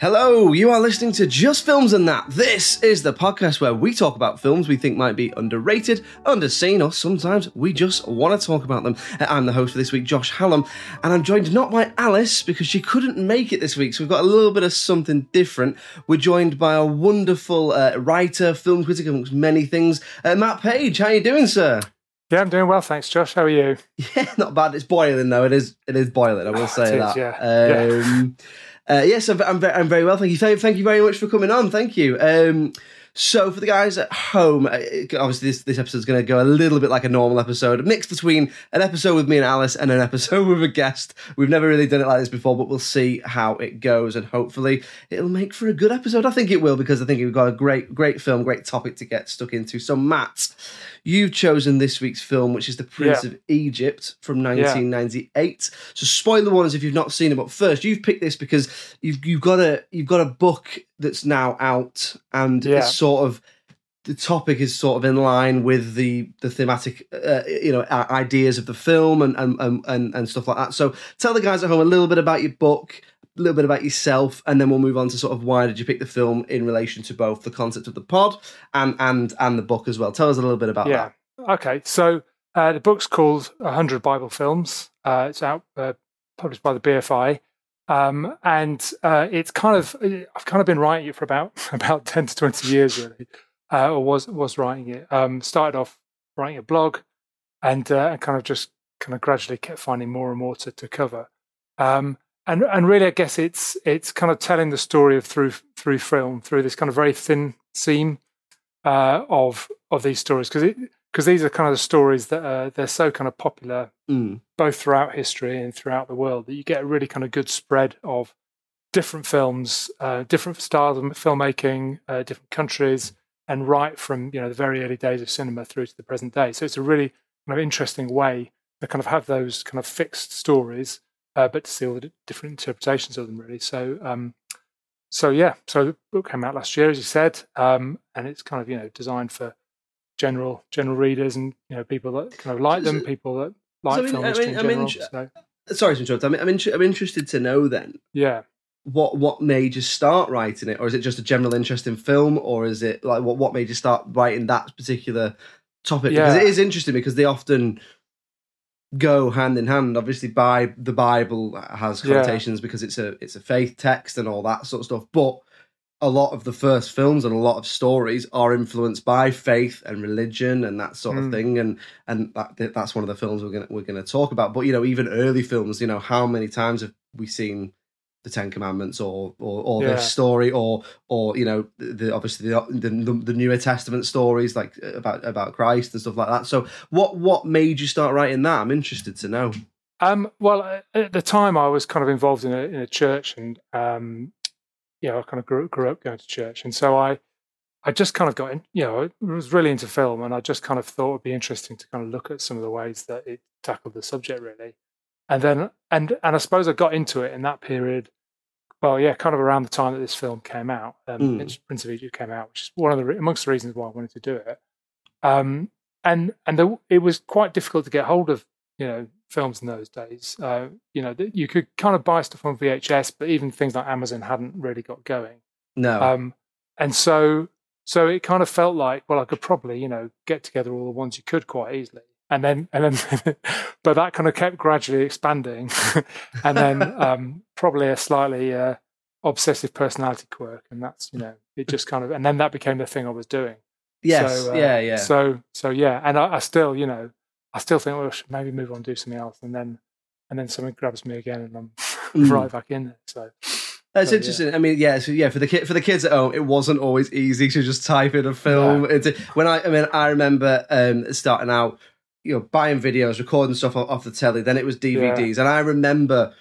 Hello, you are listening to Just Films and That. This is the podcast where we talk about films we think might be underrated, underseen, or sometimes we just want to talk about them. Uh, I'm the host for this week, Josh Hallam, and I'm joined not by Alice because she couldn't make it this week, so we've got a little bit of something different. We're joined by a wonderful uh, writer, film critic, amongst many things, uh, Matt Page. How are you doing, sir? Yeah, I'm doing well, thanks, Josh. How are you? Yeah, not bad. It's boiling though. It is. It is boiling. I will say It is, that. yeah. Um, uh, yes, I'm, I'm, I'm very well. Thank you. Thank, thank you very much for coming on. Thank you. Um, so, for the guys at home, uh, obviously this this episode is going to go a little bit like a normal episode, a mix between an episode with me and Alice and an episode with a guest. We've never really done it like this before, but we'll see how it goes, and hopefully it'll make for a good episode. I think it will because I think we've got a great great film, great topic to get stuck into. So, Matt, you've chosen this week's film, which is The Prince Yeah. of Egypt from 1998. So, spoiler warnings if you've not seen it. But first, you've picked this because you've you've got a you've got a book that's now out, and Yeah. it's sort of the topic is sort of in line with the the thematic uh, you know ideas of the film and, and and and and stuff like that. So, tell the guys at home a little bit about your book. A little bit about yourself, and then we'll move on to sort of why did you pick the film in relation to both the concept of the pod and and and the book as well. Tell us a little bit about yeah. that. Okay. So uh, the book's called 100 Bible Films. Uh, it's out, uh, published by the BFI. Um, and uh, it's kind of, I've kind of been writing it for about about 10 to 20 years, really, uh, or was, was writing it. Um, started off writing a blog and uh, kind of just kind of gradually kept finding more and more to, to cover. Um, and and really, I guess it's it's kind of telling the story of through through film through this kind of very thin seam uh, of of these stories because because these are kind of the stories that are they're so kind of popular Mm. both throughout history and throughout the world that you get a really kind of good spread of different films, uh, different styles of filmmaking, uh, different countries, and right from you know the very early days of cinema through to the present day. So it's a really kind of interesting way to kind of have those kind of fixed stories, uh, but to see all the di- different interpretations of them. Really, so um, so yeah, so the book came out last year, as you said, um, and it's kind of you know designed for general general readers and you know people that kind of like them, people that like I mean- film I mean- in I mean, general. so uh, Sorry to interrupt. I'm I'm, inter- I'm interested to know then yeah. what what made you start writing it, or is it just a general interest in film, or is it like what what made you start writing that particular topic? Because it is interesting because they often go hand in hand. Obviously, by the Bible has Yeah. because it's a it's a faith text and all that sort of stuff, but. A lot of the first films and a lot of stories are influenced by faith and religion and that sort of Mm. thing, and and that, that's one of the films we're gonna we're gonna talk about. But you know, even early films, you know, how many times have we seen the Ten Commandments or or, or Yeah. this story or or you know the, the obviously the, the the Newer Testament stories like about about Christ and stuff like that. So what what made you start writing that? I'm interested to know. Um, well, uh, at the time, I was kind of involved in a, in a church, and um, you know, I kind of grew, grew up going to church, and so I, I just kind of got in. You know, I was really into film, and I just kind of thought it'd be interesting to kind of look at some of the ways that it tackled the subject, really. And then, and and I suppose I got into it in that period. Well, yeah, kind of around the time that this film came out, um, Mm. Prince- of Egypt came out, which is one of the amongst the reasons why I wanted to do it. Um, and and the, it was quite difficult to get hold of you know films in those days. Uh, you know, that you could kind of buy stuff on VHS, but even things like Amazon hadn't really got going. No, Um, and so so it kind of felt like well, I could probably you know get together all the ones you could quite easily. and then and then but that kind of kept gradually expanding and then um, probably a slightly uh, obsessive personality quirk and that's you know it just kind of and then that became the thing i was doing Yes, so, uh, yeah, yeah. so so yeah and I, I still you know i still think well I should maybe move on and do something else and then and then something grabs me again and i'm Mm. right back in there so That's So, yeah. interesting. I mean, yeah, so yeah, for the kid for the kids at home, it wasn't always easy to just type in a film. Into, when I, I mean, I remember um, starting out, you know, buying videos, recording stuff off, off the telly. Then it was DVDs, and I remember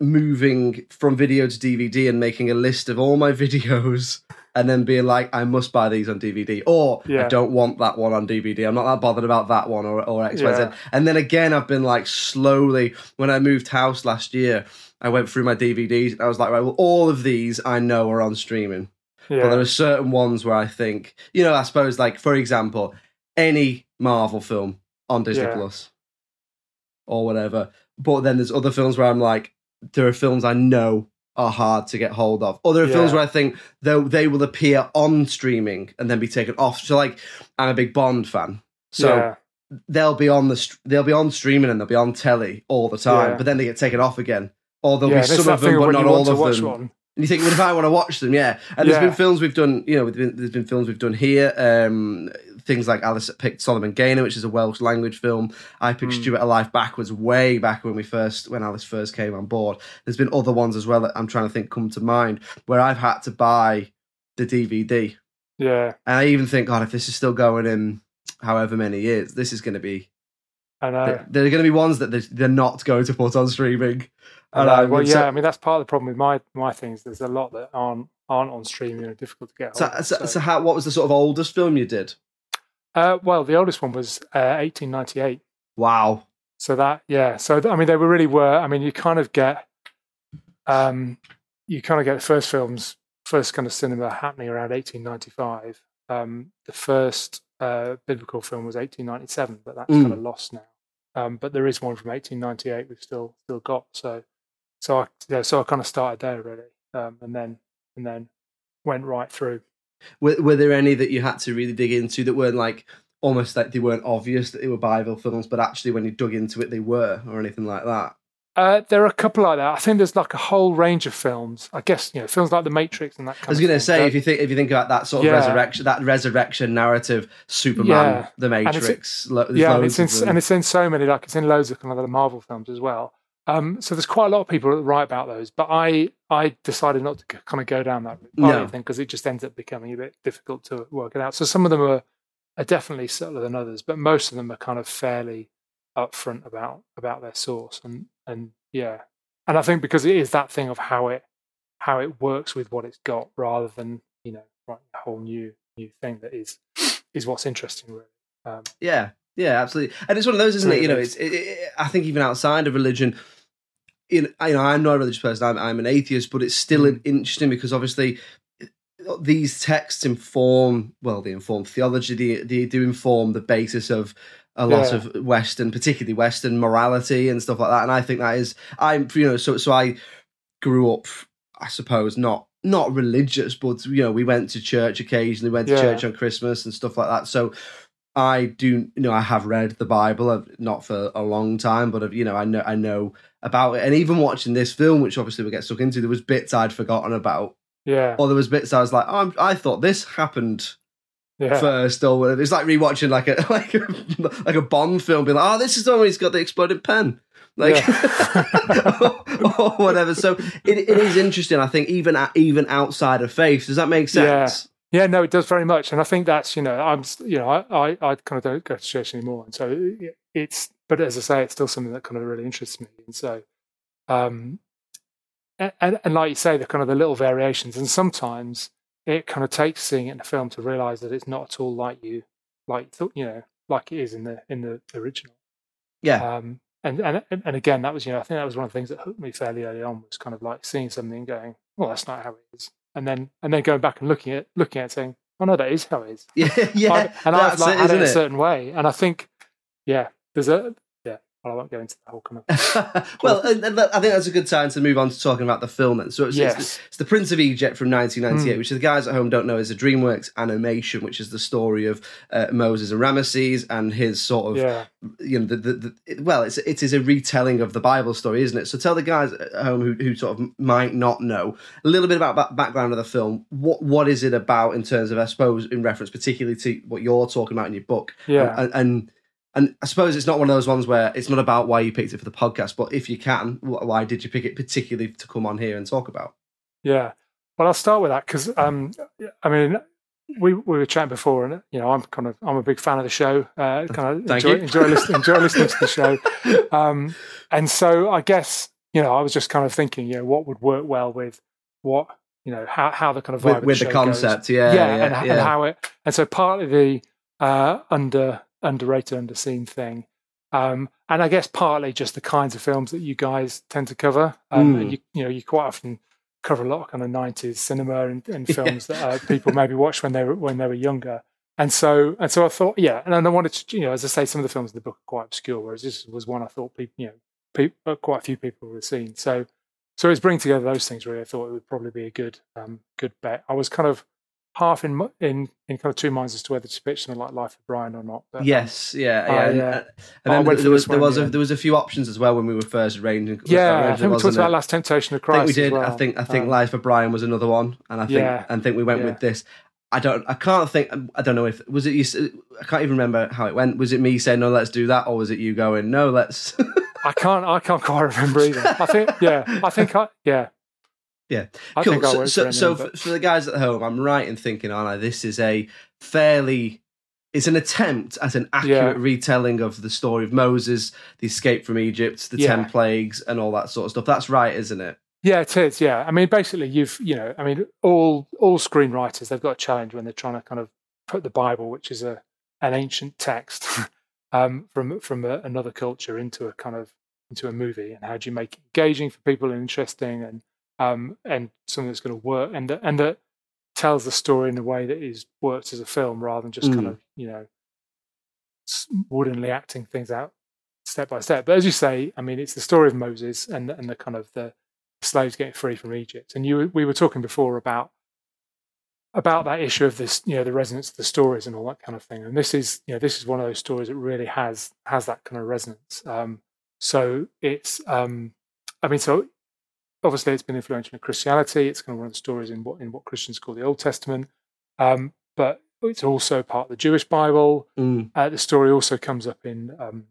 moving from video to DVD and making a list of all my videos. And then being like, I must buy these on DVD, or I don't want that one on DVD. I'm not that bothered about that one, or or X, Y, Z. Yeah. And then again, I've been like slowly. When I moved house last year, I went through my DVDs and I was like, right, well, all of these I know are on streaming. yeah But there are certain ones where I think, you know, I suppose, like, for example, any Marvel film on Disney Yeah. Plus or whatever. But then there's other films where I'm like, there are films I know are hard to get hold of. Or there are films where I think though they will appear on streaming and then be taken off. So, like, I'm a big Bond fan. So yeah they'll be on the they'll be on streaming and they'll be on telly all the time, Yeah. but then they get taken off again. Or there'll yeah be some of them, but not all of them. one And you think, well, if I want to watch them, yeah. And there's been films we've done, you know, there's been, there's been films we've done here. Um, things like Alice picked Solomon Gaenor, which is a Welsh language film. I picked Mm. Stuart A Life backwards, way back when we first, when Alice first came on board. There's been other ones as well that I'm trying to think come to mind where I've had to buy the DVD. yeah And I even think, God, if this is still going in however many years, this is going to be i know there there are going to be ones that they're- they're not going to put on streaming. I And know. I well, yeah. say- I mean, that's part of the problem with my my things. There's a lot that aren't aren't on streaming and difficult to get. So, so, so- so how, what was the sort of oldest film you did? Uh, well, the oldest one was uh, 1898. Wow. So that, yeah. So I mean, they were really were. I mean, you kind of get, um, you kind of get the first films, first kind of cinema happening around 1895. Um, the first uh, biblical film was 1897, but that's Mm. kind of lost now. Um, but there is one from 1898 we've still still got. So, so I yeah, so I kind of started there really, um, and then and then went right through. Were, were there any that you had to really dig into that weren't like almost like they weren't obvious that they were Bible films, but actually when you dug into it, they were, or anything like that? Uh, there are a couple like that. I think there's like a whole range of films. I guess you know films like The Matrix and that. Kind I was going to say if you think if you think about that sort of Yeah. resurrection, that resurrection narrative, Superman, Yeah. The it's- Matrix, lo- there's yeah, and it's in and it's in so many like it's in loads of kind of other Marvel films as well. Um, so there's quite a lot of people that write about those, but I I decided not to kind of go down that No. because it just ends up becoming a bit difficult to work it out. So some of them are, are definitely subtler than others, but most of them are kind of fairly upfront about about their source and and yeah, and I think because it is that thing of how it how it works with what it's got rather than you know writing a whole new new thing that is is what's interesting really. Um, Yeah, yeah, absolutely. And it's one of those, isn't it? You know, it's. It, it, I think even outside of religion, you know, I'm not a religious person. I'm, I'm an atheist, but it's still Mm. interesting because obviously these texts inform. Well, they inform theology. They, they do inform the basis of a lot Yeah. of Western, particularly Western morality and stuff like that. And I think that is, I'm, you know, so so I grew up, I suppose, not not religious, but you know, we went to church occasionally, went to Yeah. church on Christmas and stuff like that. So I do, you know, I have read the Bible, I've- not for a long time, but I've, you know, I know, I know about it. And even watching this film, which obviously we get stuck into, there was bits I'd forgotten about, yeah, or there was bits I was like, oh, I thought this happened yeah. first, or whatever. It's like rewatching like a like a, like a Bond film, being like, oh, this is the one where he's got the exploded pen. Like or whatever. So it, it is interesting. I think even at, even outside of faith, does that make sense? Yeah, no, it does very much, and I think that's you know I'm you know I I, I kind of don't go to church anymore, and so it- it's but as I say, it's still something that kind of really interests me, and so um and and like you say, the kind of the little variations, and sometimes it kind of takes seeing it in a film to realize that it's not at all like you like you thought you know like it is in the in the original. Yeah. Um, and, and and again, that was you know I think that was one of the things that hooked me fairly early on was kind of like seeing something and going, well, that's not how it is, and then and then going back and looking at looking at it saying, oh no, that is how it is. Yeah, yeah. I- and I've like had it a certain way, and I think, yeah, there's a well, I won't go into the whole kind of. well, and, and I think that's a good time to move on to talking about the film. Then, so it's, Yes. it's, the, it's the Prince of Egypt from 1998, Mm. which the guys at home don't know is a DreamWorks animation, which is the story of uh, Moses and Ramesses and his sort of yeah, you know, the, the, the it- well, it's it is a retelling of the Bible story, isn't it? So tell the guys at home who, who sort of might not know a little bit about ba- background of the film. What what is it about in terms of, I suppose, in reference particularly to what you're talking about in your book? yeah. and and, and I suppose it's not one of those ones where it's not about why you picked it for the podcast, but if you can, why did you pick it particularly to come on here and talk about? Yeah. Well, I'll start with that because, um, I mean, we we were chatting before, and you know, I'm kind of I'm a big fan of the show. Uh, kind of Thank enjoy, you. enjoy, listening, enjoy listening to the show. Um, and so I guess you know, I was just kind of thinking, you know, what would work well with what you know how how the kind of vibe With, of with the concept, yeah, yeah, yeah, and, yeah. and how it and so partly the uh, under underrated underseen thing. Um, and I guess partly just the kinds of films that you guys tend to cover. Um, Mm. you, you know, you quite often cover a lot of kind of '90s cinema and, and Yeah. films that uh, people maybe watched when they were when they were younger. And so, and so I thought, yeah, and I wanted to, you know, as I say, some of the films in the book are quite obscure, whereas this was one I thought people, you know, people, quite a few people would have seen. So, so it's was bringing together those things. Really, I thought it would probably be a good, um, good bet. I was kind of half in in in kind of two minds as to whether to pitch something like Life of Brian or not. But, um, Yes, yeah, yeah. And, uh, and I then there was there one, was a, there was a few options as well when we were first arranging. yeah. I think we talked about it? Last Temptation of Christ. I think we did. Well. I think I think Um, Life of Brian was another one, and I think Yeah. I think we went with this. I don't. I can't think. I don't know if was it. You, I can't even remember how it went. Was it me saying no, let's do that, or was it you going no, let's? I can't. I can't quite remember either. I think. Yeah. I think. I. Yeah. Yeah. I cool. think so, so, for so but- for the guys at home, I'm right in thinking, aren't I? This is a fairly. It's an attempt at an accurate Yeah. retelling of the story of Moses, the escape from Egypt, the Yeah. ten plagues, and all that sort of stuff. That's right, isn't it? Yeah, it is. Yeah, I mean, basically, you've you know, I mean, all all screenwriters they've got a challenge when they're trying to kind of put the Bible, which is a an ancient text um, from from a, another culture, into a kind of into a movie, and how do you make it engaging for people and interesting, and um, and something that's going to work, and that, and that tells the story in a way that is works as a film rather than just kind Mm. of you know woodenly acting things out step by step. But as you say, I mean, it's the story of Moses and and the kind of the slaves getting free from Egypt. And you, we were talking before about about that issue of this, you know, the resonance of the stories and all that kind of thing. And this is, you know, this is one of those stories that really has has that kind of resonance. Um, so it's, um, I mean, so obviously it's been influential in Christianity. It's kind of one of the stories in what in what Christians call the Old Testament. Um, but it's also part of the Jewish Bible. Mm. Uh, the story also comes up in um,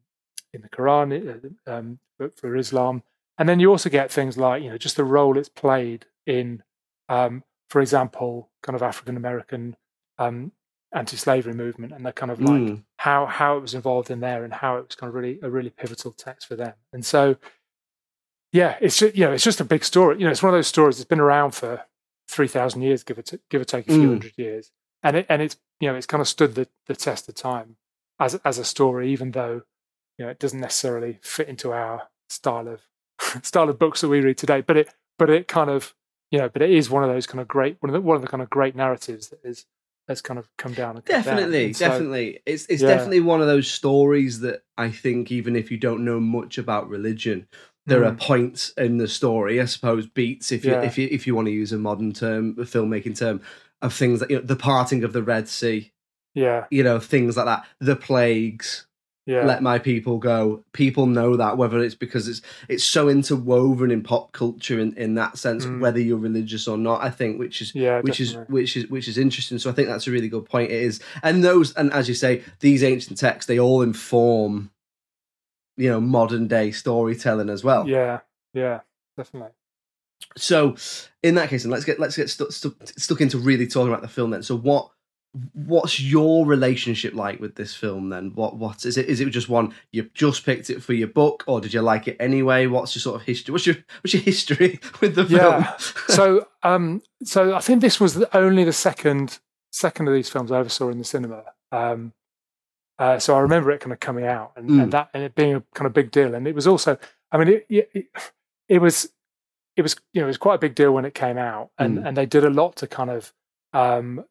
in the Quran um, for, for Islam, and then you also get things like you know just the role it's played in, um, for example, kind of African American um, anti-slavery movement, and the kind of like Mm. how how it was involved in there, and how it was kind of really a really pivotal text for them. And so, yeah, it's just, you know it's just a big story. You know, it's one of those stories that's been around for three thousand years, give or t- give or take a few Mm. hundred years, and it and it's you know it's kind of stood the, the test of time as as a story, even though you know it doesn't necessarily fit into our style of style of books that we read today. But it but it kind of you know but it is one of those kind of great one of the one of the kind of great narratives that is has kind of come down come down. Definitely, And so- definitely. It's it's Yeah. definitely one of those stories that I think even if you don't know much about religion, there are Mm. points in the story, I suppose, beats if you Yeah. if you if you want to use a modern term, a filmmaking term, of things that you know, the parting of the Red Sea, yeah you know, things like that, the plagues, yeah let my people go. People know that whether it's because it's it's so interwoven in pop culture in, in that sense, Mm. whether you're religious or not, I think, which is yeah which is which is which is interesting. So I think that's a really good point. It is, and those, and as you say, these ancient texts they all inform, you know, modern day storytelling as well. yeah yeah definitely So in that case, and let's get let's get stuck stuck stuck into really talking about the film then. So what what's your relationship like with this film then? What what is it? Is it just one you just picked it for your book, or did you like it anyway? What's your sort of history? What's your what's your history with the film? Yeah. so um so I think this was the, only the second second of these films I ever saw in the cinema. Um, uh, so I remember it kind of coming out and, Mm. and that and it being a kind of big deal. And it was also, I mean, it it, it was it was you know it was quite a big deal when it came out, and Mm. and they did a lot to kind of um,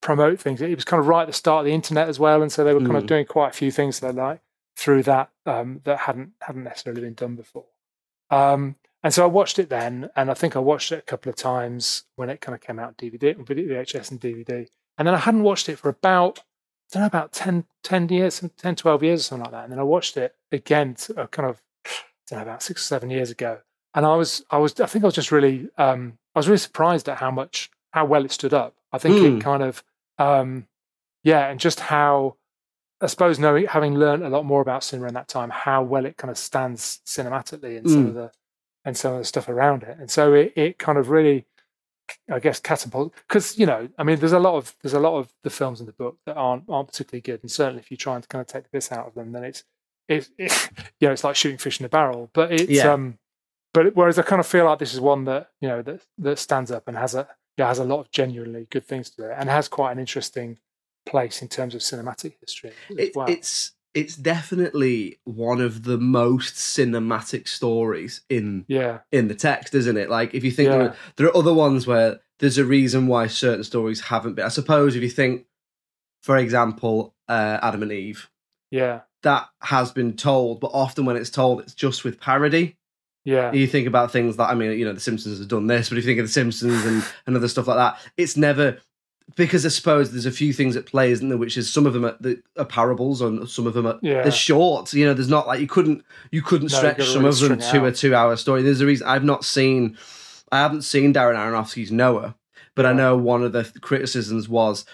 promote things. It was kind of right at the start of the internet as well, and so they were kind of Mm. doing quite a few things. They're like through that um, that hadn't hadn't necessarily been done before. Um, and so I watched it then, and I think I watched it a couple of times when it kind of came out DVD, VHS and DVD. And then I hadn't watched it for about, I don't know, about 10, 10 years, 10, 12 years or something like that. And then I watched it again, to, uh, kind of, I don't know, about six or seven years ago. And I was, I was, I think I was just really, um, I was really surprised at how much, how well it stood up. I think mm. it hmm. kind of, um, yeah, and just how, I suppose, knowing, having learned a lot more about cinema in that time, how well it kind of stands cinematically and mm. some hmm. of the, and some of the stuff around it. And so it, it kind of really, I guess, catapult because you know, I mean, there's a lot of there's a lot of the films in the book that aren't aren't particularly good, and certainly if you're trying to kind of take the piss out of them, then it's it's it, you know it's like shooting fish in a barrel. But it's yeah. um, but whereas I kind of feel like this is one that you know that that stands up and has a yeah has a lot of genuinely good things to it, and has quite an interesting place in terms of cinematic history. It, well. It's it's definitely one of the most cinematic stories in yeah in the text, isn't it? Like if you think yeah. there, are, there are other ones where there's a reason why certain stories haven't been. I suppose if you think, for example, uh, Adam and Eve, yeah, that has been told, but often when it's told, it's just with parody. Yeah, you think about things that I mean, you know, The Simpsons have done this, but if you think of The Simpsons and, and other stuff like that, it's never because I suppose there's a few things at play, isn't there? Which is some of them are, are parables, and some of them are yeah. they're short. You know, there's not like you couldn't you couldn't no, stretch some of them to out. a two hour story. There's a reason I've not seen, I haven't seen Darren Aronofsky's Noah, but yeah. I know one of the criticisms was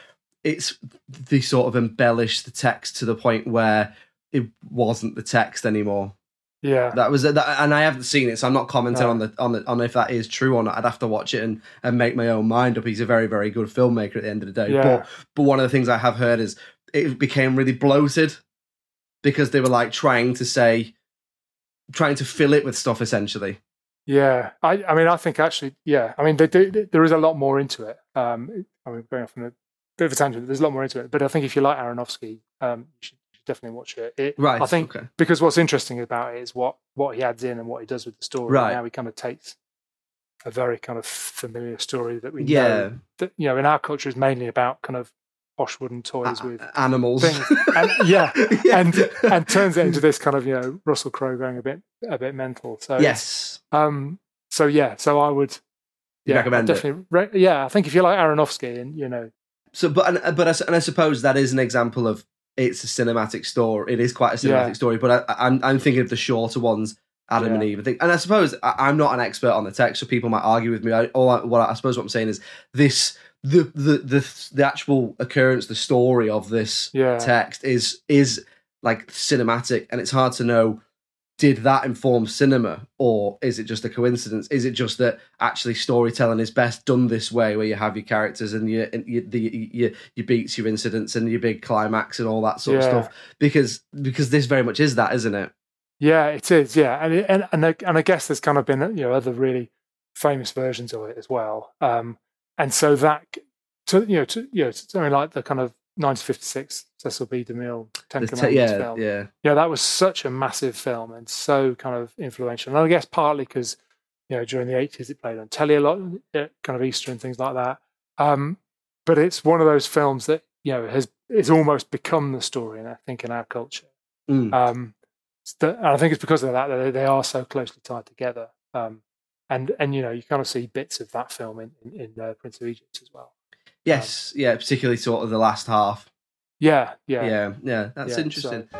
it's they sort of embellished the text to the point where it wasn't the text anymore. Yeah, that was that, and I haven't seen it, so I'm not commenting no. on the on the on if that is true or not. I'd have to watch it and and make my own mind up. He's a very very good filmmaker at the end of the day. Yeah. But but one of the things I have heard is it became really bloated because they were like trying to say, trying to fill it with stuff essentially. Yeah, I I mean I think actually yeah I mean they do, there is a lot more into it. Um, I mean going off on a bit of a tangent, there's a lot more into it. But I think if you like Aronofsky, um, you should definitely watch it. it right. I think okay. because what's interesting about it is what what he adds in and what he does with the story. Right. Now he kind of takes a very kind of familiar story that we yeah. know that you know in our culture is mainly about kind of posh wooden toys with animals. And, yeah, yeah, and and turns it into this kind of you know Russell Crowe going a bit a bit mental. So yes, um, so yeah, so I would yeah, recommend definitely. Re- yeah, I think if you like Aronofsky and you know. So, but and, but I, and I suppose that is an example of it's a cinematic story. It is quite a cinematic yeah. story, but I, am I'm, I'm thinking of the shorter ones, Adam yeah. and Eve. I think, and I suppose I, am not an expert on the text, so people might argue with me. I, all I, what I, I suppose what I'm saying is this the the the the actual occurrence, the story of this yeah. text is is like cinematic, and it's hard to know did that inform cinema or is it just a coincidence? Is it just that actually storytelling is best done this way where you have your characters and your your, the, your, your beats your incidents and your big climax and all that sort yeah. of stuff? Because because this very much is that isn't it? Yeah it is yeah. And and and I, and I guess there's kind of been you know other really famous versions of it as well. Um and so that to you know to you know something like the kind of 1956 Cecil B. DeMille Ten the Commandments yeah, film. Yeah, yeah, that was such a massive film and so kind of influential. And I guess partly because you know during the 80s it played on telly a lot, kind of Easter and things like that. Um, but it's one of those films that you know has it's almost become the story, and I think in our culture. Mm. Um, and I think it's because of that that they are so closely tied together. Um, and and you know you kind of see bits of that film in in, in uh, Prince of Egypt as well. Yes, yeah, particularly sort of the last half. Yeah, yeah, yeah, yeah. That's yeah, interesting. So.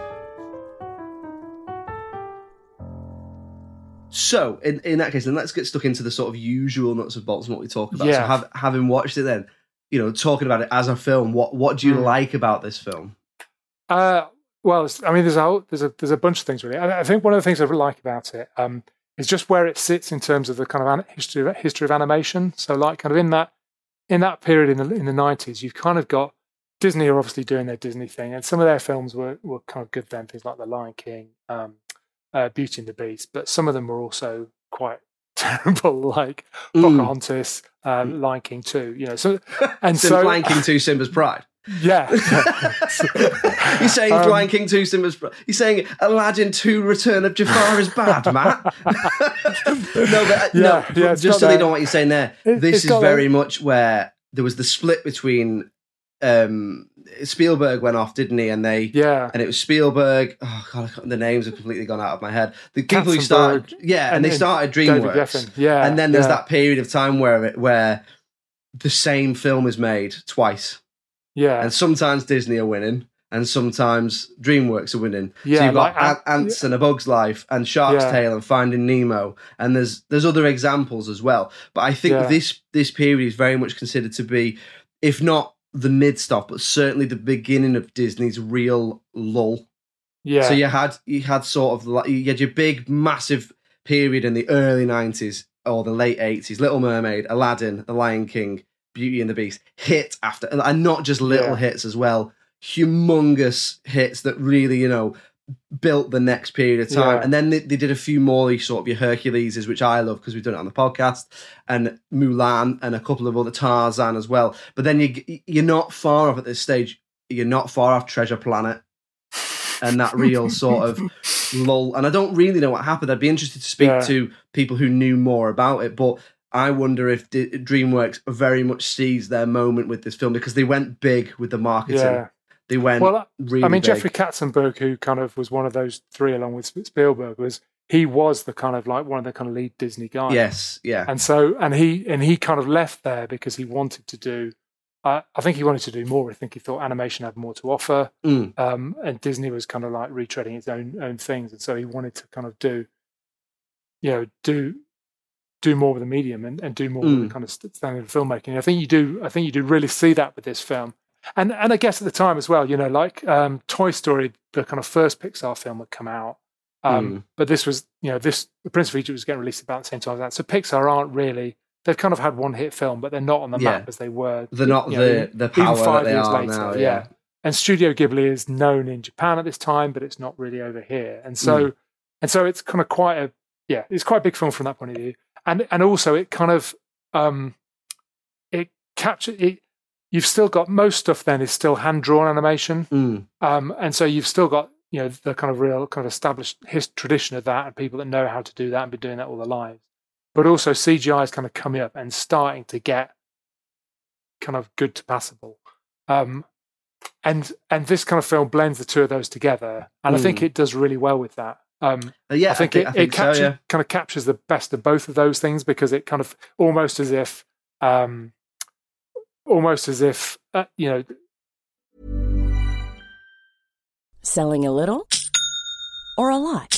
so, in, in that case, then let's get stuck into the sort of usual nuts and bolts and what we talk about. Yeah. So, have, having watched it, then you know, talking about it as a film, what what do you mm. like about this film? Uh, well, I mean, there's a there's a there's a bunch of things really. I, I think one of the things I like about it um, is just where it sits in terms of the kind of history of, history of animation. So, like, kind of in that in that period in the in the nineties, you've kind of got Disney are obviously doing their Disney thing, and some of their films were were kind of good then, things like The Lion King, um, uh, Beauty and the Beast, but some of them were also quite terrible, like mm. Pocahontas, um, Lion King Two. You know, so and so Lion King Two, Simba's Pride. Yeah. He's saying um, Lion King 2 Simba's. He's saying Aladdin 2 Return of Jafar is bad, Matt. no, but uh, yeah, no, yeah, just so they know what you're saying there. It, this is very much where there was the split between um, Spielberg went off, didn't he? And they Yeah. and it was Spielberg. Oh god, I the names have completely gone out of my head. The people who started, yeah, and, and they started DreamWorks, Yeah. and then there's yeah, that period of time where it, where the same film is made twice, Yeah. and sometimes Disney are winning, and sometimes DreamWorks are winning. so Yeah, you've got like, Ant- Ants and A Bug's Life, and Shark's Yeah. Tale, and Finding Nemo, and there's there's other examples as well. But I think Yeah. this this period is very much considered to be, if not the mid stop, but certainly the beginning of Disney's real lull. yeah. So you had you had sort of like you had your big massive period in the early nineties or the late eighties, Little Mermaid, Aladdin, The Lion King, Beauty and the Beast, hit after and not just little Yeah. hits as well, humongous hits that really, you know, built the next period of time. Yeah. And then they, they did a few more these sort of your Herculeses, which I love because we've done it on the podcast, and Mulan and a couple of other Tarzan as well. But then you you're not far off at this stage. You're not far off Treasure Planet and that real sort of lull. And I don't really know what happened. I'd be interested to speak Yeah. to people who knew more about it, but I wonder if D- DreamWorks very much seized their moment with this film because they went big with the marketing. yeah. They went Well, really. I mean, big. Jeffrey Katzenberg, who kind of was one of those three along with Spielberg, was he was the kind of like one of the kind of lead Disney guys. Yes, yeah, and so and he and he kind of left there because he wanted to do. Uh, I think he wanted to do more. I think he thought animation had more to offer, Mm. um, and Disney was kind of like retreading its own own things, and so he wanted to kind of do, you know, do do more with the medium and, and do more with Mm. the kind of standard filmmaking. I think you do. I think you do really see that with this film, and and I guess at the time as well, you know, like um, Toy Story, the kind of first Pixar film had come out. Um, Mm. But this was, you know, this the Prince of Egypt was getting released about the same time as that. So Pixar aren't really they've kind of had one hit film, but they're not on the Yeah. map as they were. they're not the know, the even power that five they years are later, now. yeah. Yeah, And Studio Ghibli is known in Japan at this time, but it's not really over here. And so, and so it's kind of quite a yeah, it's quite a big film from that point of view. And and also it kind of um it capture it. You've still got most stuff. Then is still hand drawn animation. Mm. Um, and so you've still got you know the kind of real kind of established his tradition of that and people that know how to do that and been doing that all their lives. But also CGI is kind of coming up and starting to get kind of good to passable. Um, and and this kind of film blends the two of those together, and I think Mm. it does really well with that. Um, Uh, yeah, I think, I it, I think it so, captures, yeah. kind of captures the best of both of those things because it kind of almost as if, um, almost as if uh, you know Selling a little or a lot?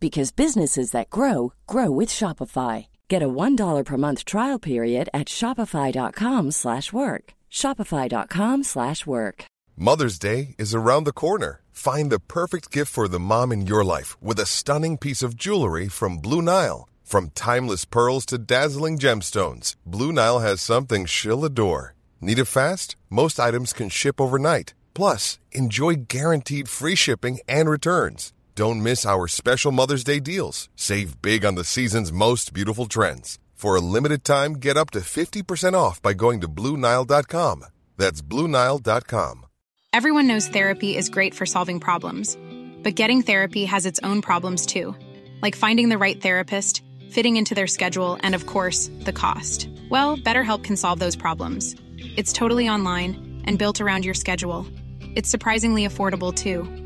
because businesses that grow grow with Shopify. Get a $1 per month trial period at shopify.com/work. shopify.com/work. Mother's Day is around the corner. Find the perfect gift for the mom in your life with a stunning piece of jewelry from Blue Nile. From timeless pearls to dazzling gemstones, Blue Nile has something she'll adore. Need it fast? Most items can ship overnight. Plus, enjoy guaranteed free shipping and returns. Don't miss our special Mother's Day deals. Save big on the season's most beautiful trends. For a limited time, get up to 50% off by going to BlueNile.com. That's BlueNile.com. Everyone knows therapy is great for solving problems, but getting therapy has its own problems too, like finding the right therapist, fitting into their schedule, and of course, the cost. Well, BetterHelp can solve those problems. It's totally online and built around your schedule. It's surprisingly affordable too.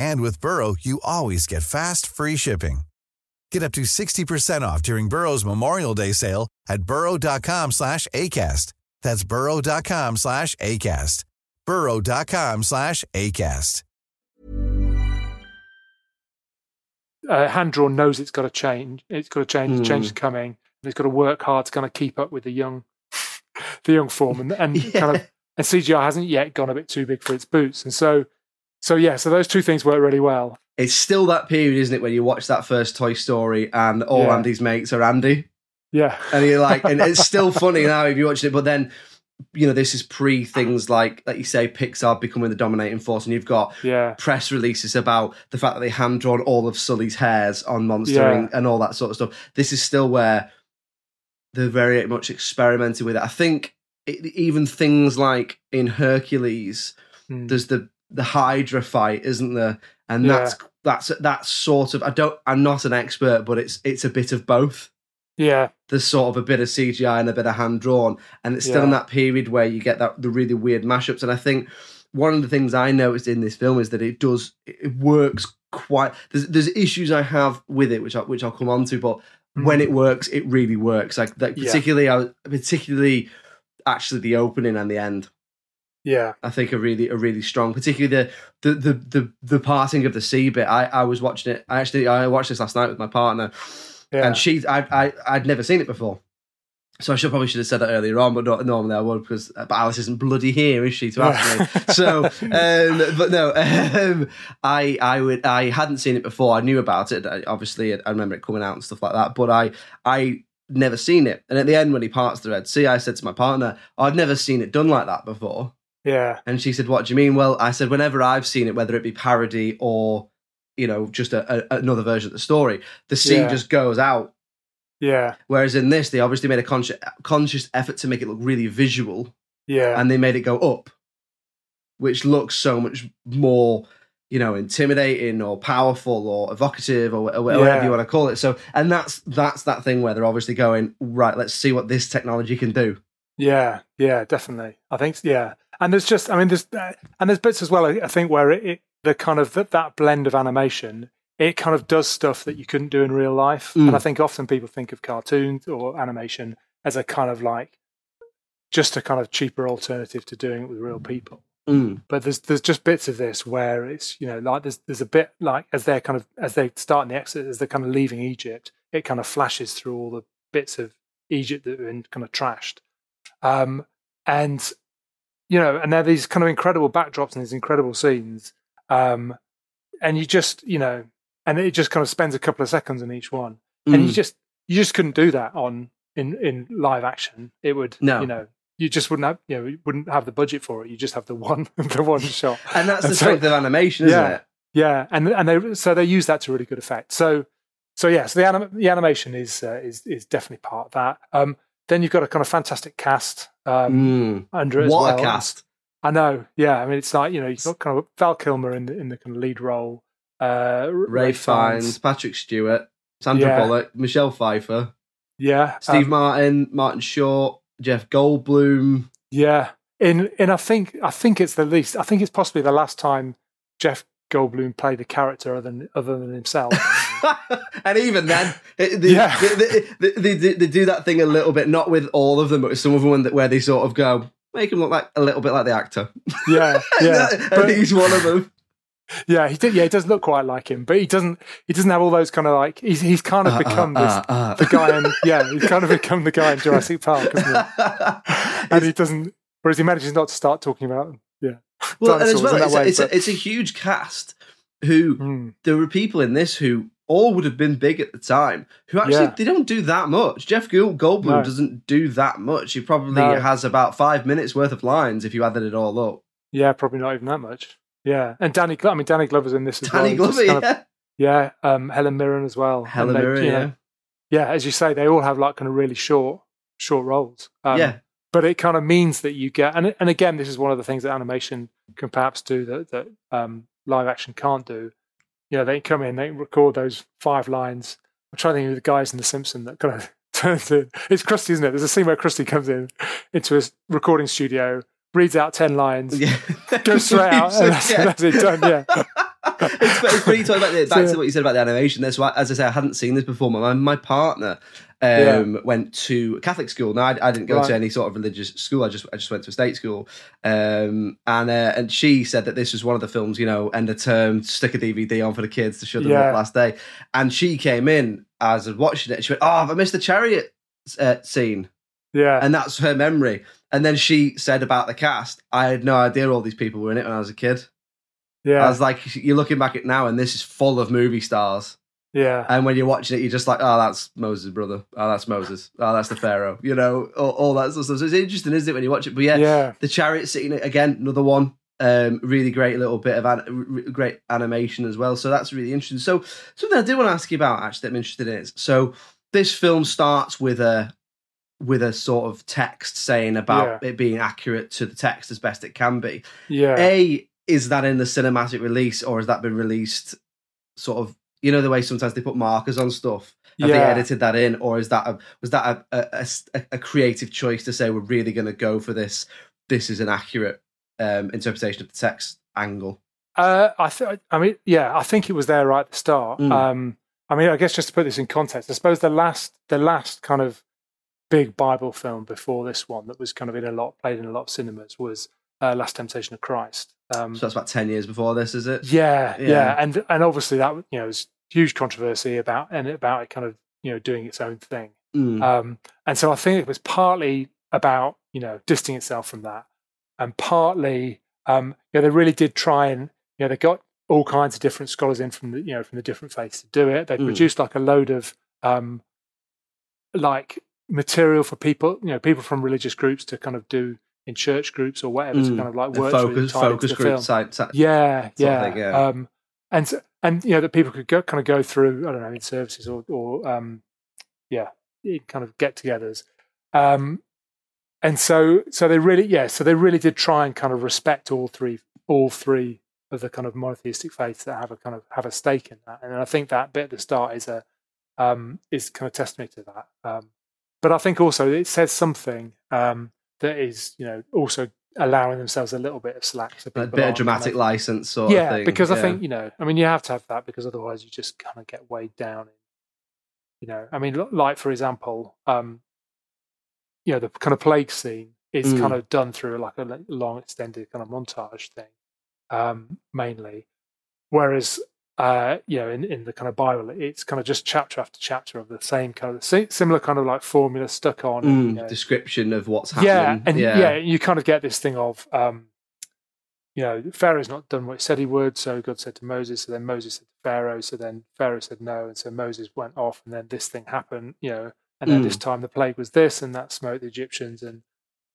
And with Burrow, you always get fast, free shipping. Get up to 60% off during Burrow's Memorial Day sale at burrow.com slash ACAST. That's burrow.com slash ACAST. burrow.com slash ACAST. uh, hand drawn knows it's got to change. It's got to change. Hmm. Change is coming. And it's got to work hard to kind of keep up with the young, the young form, and and Yeah. kind of and CGI hasn't yet gone a bit too big for its boots, and so so yeah, so those two things work really well. It's still that period, isn't it, when you watch that first Toy Story and all Yeah. Andy's mates are Andy, Yeah, and you're like, and it's still funny now if you watch it, but then. You know, this is pre things like, like you say, Pixar becoming the dominating force, and you've got yeah, press releases about the fact that they hand drawn all of Sully's hairs on Monster Yeah. Inc. and all that sort of stuff. This is still where they're very much experimented with it. I think it, even things like in Hercules, Mm. there's the the Hydra fight, isn't there? And Yeah. that's that's that's sort of I don't I'm not an expert, but it's it's a bit of both. yeah, There's sort of a bit of CGI and a bit of hand drawn, and it's still in that period where you get that the really weird mashups. And I think one of the things I noticed in this film is that it does it works quite. There's there's issues I have with it, which I, which I'll come on to, but when mm-hmm. it works, it really works. Like that, Yeah. particularly, I particularly actually the opening and the end. Yeah, I think are really are really strong. Particularly the the the the, the parting of the sea bit. I, I was watching it. I actually I watched this last night with my partner, yeah. and she I I I'd never seen it before. So I should probably should have said that earlier on, but not, normally I would because but Alice isn't bloody here, is she, to ask me? So, um, but no, um, I I would I hadn't seen it before. I knew about it. I, obviously, I remember it coming out and stuff like that. But I I never seen it. And at the end, when he parts the Red Sea, I said to my partner, "I've never seen it done like that before." Yeah, And she said, "What do you mean?" Well, I said, "Whenever I've seen it, whether it be parody or you know just a, a, another version of the story, the sea Yeah. just goes out." yeah, Whereas in this, they obviously made a conscious conscious effort to make it look really visual, yeah, and they made it go up, which looks so much more, you know, intimidating or powerful or evocative or, or whatever Yeah. you want to call it. So, and that's that's that thing where they're obviously going right. Let's see what this technology can do. Yeah, yeah, definitely. I think yeah, and there's just I mean there's uh, and there's bits as well. I I think where it, it the kind of that, that blend of animation it kind of does stuff that you couldn't do in real life. Mm. And I think often people think of cartoons or animation as a kind of like just a kind of cheaper alternative to doing it with real people. Mm. But there's there's just bits of this where it's you know like there's there's a bit like as they're kind of as they start in the exit as they're kind of leaving Egypt, it kind of flashes through all the bits of Egypt that have been kind of trashed, um, and you know, and they're these kind of incredible backdrops and these incredible scenes, um, and you just you know, and it just kind of spends a couple of seconds in each one, and you Mm. just you just couldn't do that on in in live action. It would No. you know. You just wouldn't have, you know, you wouldn't have the budget for it. You just have the one, the one shot. and that's the And so- strength of animation, isn't Yeah. it? Yeah, and and they so they use that to really good effect. So so yeah, so the anim- the animation is uh, is is definitely part of that. Um, then you've got a kind of fantastic cast um, Mm. under it What well. a cast! I know. Yeah, I mean it's like you know you've got kind of Val Kilmer in the in the kind of lead role. Uh, R- Ralph Fiennes, Patrick Stewart, Sandra Yeah. Bullock, Michelle Pfeiffer, yeah, Steve um, Martin, Martin Short, Jeff Goldblum. yeah. In in I think I think it's the least. I think it's possibly the last time Jeff Goldblum played a character other than other than himself. and even then, they, Yeah. they, they, they, they, do that thing a little bit, not with all of them, but with some of them where they sort of go, make him look like a little bit like the actor. yeah, yeah. and But- he's one of them. Yeah, he did. Yeah, he does look quite like him, but he doesn't. He doesn't have all those kind of like. He's he's kind of Uh, become uh, this uh, uh. the guy in. Yeah, he's kind of become the guy in Jurassic Park? And he doesn't. Whereas he manages not to start talking about. Yeah. well, and as well, it's, way, a, it's, a, it's a huge cast who Mm, there were people in this who all would have been big at the time who actually Yeah. they don't do that much. Jeff Gold- Goldblum No. doesn't do that much. He probably No. has about five minutes worth of lines if you added it all up. yeah, probably not even that much. Yeah, and Danny. I mean, Danny Glover's in this as Danny well. Glover, kind of- yeah. yeah. Um, Helen Mirren as well. Helen they- Mirren, you yeah. yeah. As you say, they all have like kind of really short, short roles. Um, yeah. but it kind of means that you get and and again this is one of the things that animation can perhaps do that that um, live action can't do you know they come in they record those five lines i'm trying to think of the guys in the simpson that kind of turns in it's krusty isn't it there's a scene where krusty comes in into his recording studio reads out 10 lines yeah. goes straight out and that's, Yeah. that's it done yeah it's, it's pretty talking about the, back to what you said about the animation. That's why, as I say, I hadn't seen this before. My my partner um, yeah. went to Catholic school. Now I, I didn't go right. to any sort of religious school. I just I just went to a state school, um, and uh, and she said that this was one of the films. You know, end of term, stick a DVD on for the kids to shut them yeah. up last day. And she came in as I was watching it. She went, "Oh, I missed the chariot uh, scene." Yeah, and that's her memory. And then she said about the cast, I had no idea all these people were in it when I was a kid. Yeah. I was like, you're looking back at now and this is full of movie stars. Yeah. And when you're watching it, you're just like, oh, that's Moses' brother. Oh, that's Moses. Oh, that's the Pharaoh. You know, all, all that sort of stuff. So it's interesting, isn't it, when you watch it? But yeah, yeah. the chariot scene, again, another one. Um, really great little bit of an, great animation as well. So that's really interesting. So something I did want to ask you about, actually, that I'm interested in is so this film starts with a with a sort of text saying about yeah. it being accurate to the text as best it can be. Yeah. A, is that in the cinematic release or has that been released sort of you know the way sometimes they put markers on stuff have yeah. they edited that in or is that a, was that a, a, a, a creative choice to say we're really going to go for this this is an accurate um, interpretation of the text angle uh, I th- I mean yeah I think it was there right at the start mm. um, I mean I guess just to put this in context I suppose the last the last kind of big Bible film before this one that was kind of in a lot played in a lot of cinemas was uh, Last Temptation of Christ. Um, so that's about ten years before this, is it? Yeah, yeah, yeah, and and obviously that you know was huge controversy about and about it kind of you know doing its own thing. Mm. Um, and so I think it was partly about you know distancing itself from that, and partly um, you know they really did try and you know they got all kinds of different scholars in from the you know from the different faiths to do it. They mm. produced like a load of um, like material for people, you know, people from religious groups to kind of do in church groups or whatever mm. to kind of like work focus focus group side, side, yeah yeah, yeah. Um, and and you know that people could go, kind of go through I don't know in services or or um, yeah kind of get-togethers um, and so so they really yeah so they really did try and kind of respect all three all three of the kind of monotheistic faiths that have a kind of have a stake in that and I think that bit at the start is a um, is kind of testimony to that um, but I think also it says something um, that is, you know, also allowing themselves a little bit of slack. So a bit of dramatic license, sort yeah, of thing. because yeah. I think you know, I mean, you have to have that because otherwise you just kind of get weighed down. You know, I mean, like for example, um, you know, the kind of plague scene is mm. kind of done through like a long, extended kind of montage thing, um, mainly. Whereas uh, you know, in, in the kind of Bible, it's kind of just chapter after chapter of the same kind of similar kind of like formula stuck on mm, you know. description of what's happening. Yeah, and yeah. yeah. you kind of get this thing of, um, you know, Pharaoh's not done what he said he would, so God said to Moses, so then Moses said to Pharaoh, so then Pharaoh said no, and so Moses went off, and then this thing happened, you know, and then mm. this time the plague was this, and that smote the Egyptians, and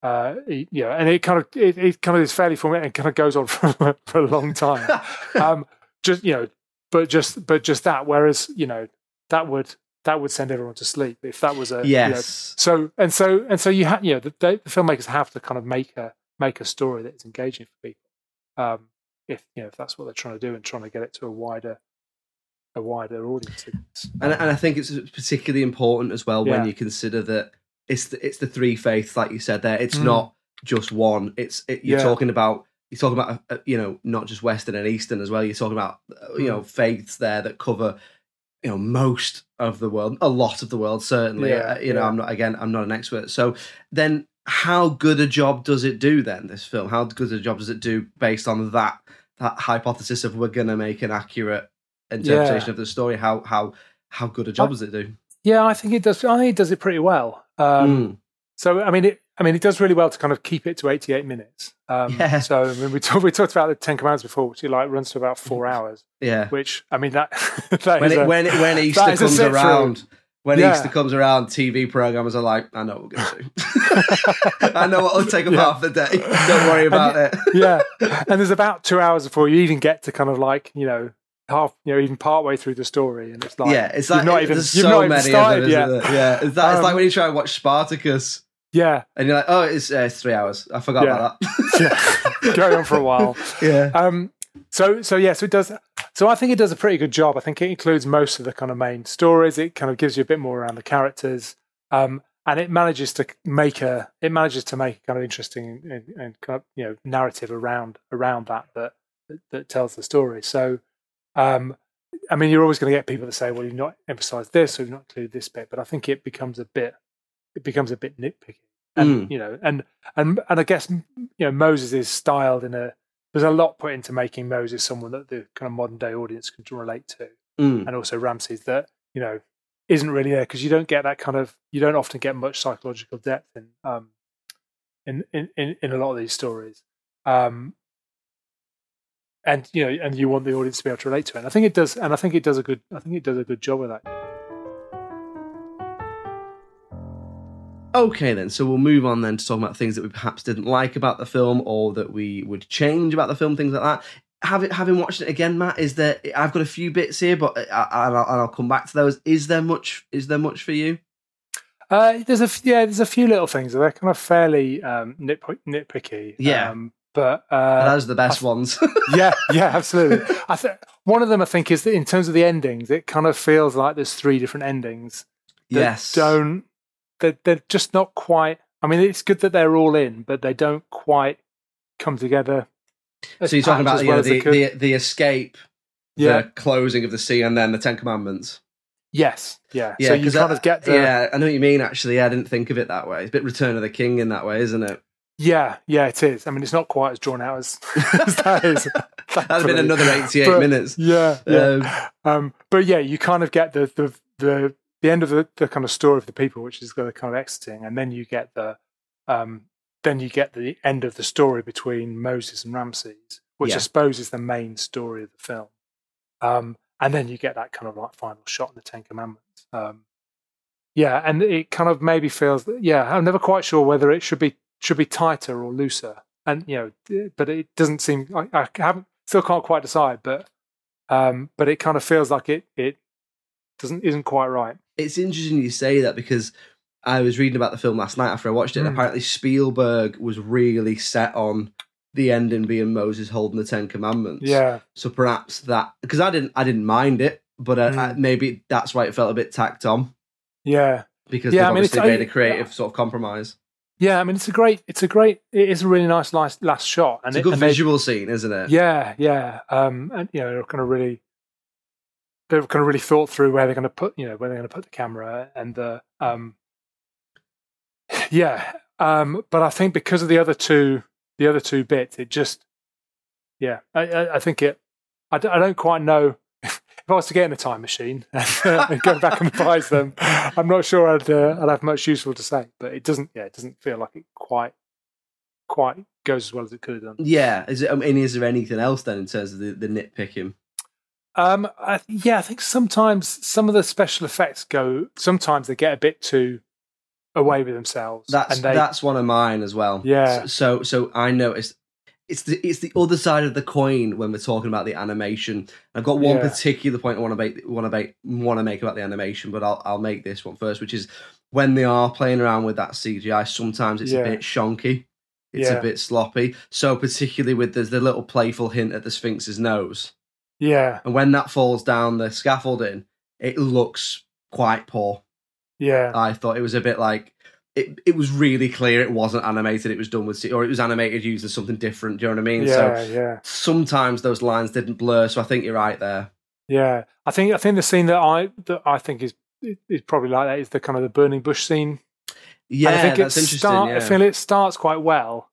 uh, you know, and it kind of it, it kind of is fairly formal and kind of goes on for, for a long time. um, just you know, but just but just that. Whereas you know that would that would send everyone to sleep if that was a yes. You know, so and so and so you have you know the, the, filmmakers have to kind of make a make a story that is engaging for people. Um, if you know if that's what they're trying to do and trying to get it to a wider a wider audience. And, and I think it's particularly important as well when you consider that it's the, it's the three faiths, like you said there. It's mm. not just one. It's it, you're yeah. talking about you're talking about uh, you know not just Western and Eastern as well. You're talking about uh, you know hmm. faiths there that cover you know most of the world, a lot of the world certainly. Yeah, uh, you know, I'm not again, I'm not an expert. So then, how good a job does it do then? This film, how good a job does it do based on that that hypothesis of we're going to make an accurate interpretation yeah. of the story? How how how good a job I, does it do? Yeah, I think it does. I think it does it pretty well. Um, mm. So I mean, it, I mean, it does really well to kind of keep it to 88 minutes. Um, yeah. So I mean, we, talk, we talked about the Ten Commandments before, which it like runs to about four hours. Yeah. Which I mean that, that when, it, a, when, when Easter comes around. Through. When yeah. Easter comes around, TV programmers are like, "I know what we're going to do. I know what will take them yeah. half the day. Don't worry about and, it." yeah, and there's about two hours before you even get to kind of like you know half, you know, even part way through the story, and it's like, yeah, it's like not even, so not even started yet. Yeah, it's, that, um, it's like um, when you try and watch Spartacus yeah. And you're like, oh, it's, uh, it's three hours. I forgot yeah. about that. yeah. Going on for a while. Yeah. Um, so, so yeah, so it does. So I think it does a pretty good job. I think it includes most of the kind of main stories. It kind of gives you a bit more around the characters. Um, and it manages to make a it manages to make a kind of interesting and, and kind of you know narrative around around that that that tells the story. So Um, I mean, you're always going to get people that say, "Well, you've not emphasised this, or you've not included this bit." But I think it becomes a bit, it becomes a bit nitpicky, and Mm. you know, and and and I guess you know Moses is styled in a. There's a lot put into making Moses someone that the kind of modern day audience can relate to, Mm. and also Ramses that you know isn't really there because you don't get that kind of you don't often get much psychological depth in um in in in, in a lot of these stories. Um, and you know, and you want the audience to be able to relate to it. And I think it does, and I think it does a good. I think it does a good job of that. Okay, then. So we'll move on then to talk about things that we perhaps didn't like about the film or that we would change about the film, things like that. Having having watched it again, Matt, is there? I've got a few bits here, but I, I, and I'll, I'll come back to those. Is there much? Is there much for you? Uh, there's a f- yeah, there's a few little things. They're kind of fairly um, nit- nitpicky. Yeah. um, but uh, Those are the best ones. yeah, yeah, absolutely. I th- one of them I think is that in terms of the endings, it kind of feels like there's three different endings. that yes. don't they're, they're just not quite i mean it's good that they're all in but they don't quite come together So you're talking about you well know, the, the the escape, yeah the closing of the sea, and then the Ten Commandments. yes yeah, Yeah, so you kind I- of get the Yeah, I know what you mean. Actually, yeah, I didn't think of it that way. It's a bit Return of the King in that way, isn't it? yeah yeah it is i mean it's not quite as drawn out as, as that is have been another 88 But- minutes. yeah yeah Um, um but yeah you kind of get the the the the end of the, the kind of story of the people which is the kind of exiting and then you get the um then you get the end of the story between moses and ramses which Yeah. i suppose is the main story of the film. Um and then you get that kind of like final shot in the ten commandments. Um yeah and it kind of maybe feels that, yeah i'm never quite sure whether it should be should be tighter or looser. And you know but it doesn't seem i, I haven't still can't quite decide but um but it kind of feels like it it doesn't isn't quite right it's interesting you say that because I was reading about the film last night after I watched it. and Mm. Apparently, Spielberg was really set on the ending being Moses holding the Ten Commandments. yeah So perhaps that because I didn't I didn't mind it, but uh, I, Mm. maybe that's why it felt a bit tacked on yeah because Yeah, they've I mean, it's- obviously made I- a creative sort of compromise. yeah i mean it's a great it's a great it is a really nice last last shot and It's a good and they- visual scene, isn't it? Yeah, yeah. Um, and you know, kind of really, they've kind of really thought through where they're going to put, you know, where they're going to put the camera and the, um, yeah. Um, but I think because of the other two, the other two bits, it just, yeah, I, I, I think it. I, d- I don't quite know if I was to get in a time machine and go back and revise them. I'm not sure I'd uh, I'd have much useful to say, but it doesn't. Yeah, it doesn't feel like it quite quite goes as well as it could have done. Yeah. Is it? I mean, is there anything else then in terms of the, the nitpicking? Um, I, yeah, I think sometimes some of the special effects go. Sometimes they get a bit too away with themselves. That's and they, that's one of mine as well. Yeah. So so I noticed it's the it's the other side of the coin when we're talking about the animation. I've got one Yeah. particular point I want to make want to make want to make about the animation, but I'll I'll make this one first, which is when they are playing around with that CGI. Sometimes it's Yeah. a bit shonky. It's Yeah. a bit sloppy. So particularly with the, the little playful hint at the Sphinx's nose, yeah, and when that falls down the scaffolding, it looks quite poor. yeah, I thought it was a bit like it. It was really clear it wasn't animated. It was done with, or it was animated using something different. Do you know what I mean? yeah, So yeah, sometimes those lines didn't blur. So I think you're right there. yeah. I think I think the scene that I that I think is is probably like that is the kind of the burning bush scene. Yeah, and I think that's it interesting. start, yeah. I feel it starts quite well,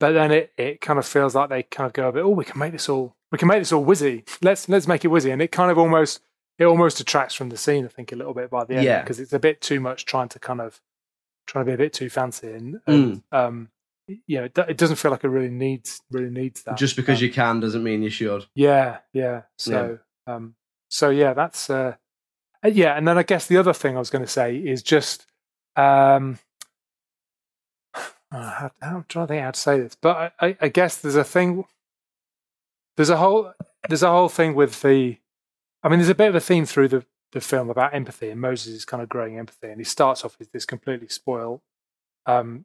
but then it, it kind of feels like they kind of go a bit. Oh, we can make this all. We can make this all whizzy. Let's let's make it whizzy, and it kind of almost it almost detracts from the scene. I think a little bit by the end Yeah. because it's a bit too much trying to kind of trying to be a bit too fancy and, and Mm. um you know it, it doesn't feel like it really needs really needs that. Just because Um, you can doesn't mean you should. yeah, yeah. So, um, so yeah, that's uh, uh, yeah. And then I guess the other thing I was going to say is just um, how, how, I'm trying to think how to say this, but I, I, I guess there's a thing. There's a whole there's a whole thing with the. I mean, there's a bit of a theme through the the film about empathy, and Moses is kind of growing empathy, and he starts off as this completely spoiled um,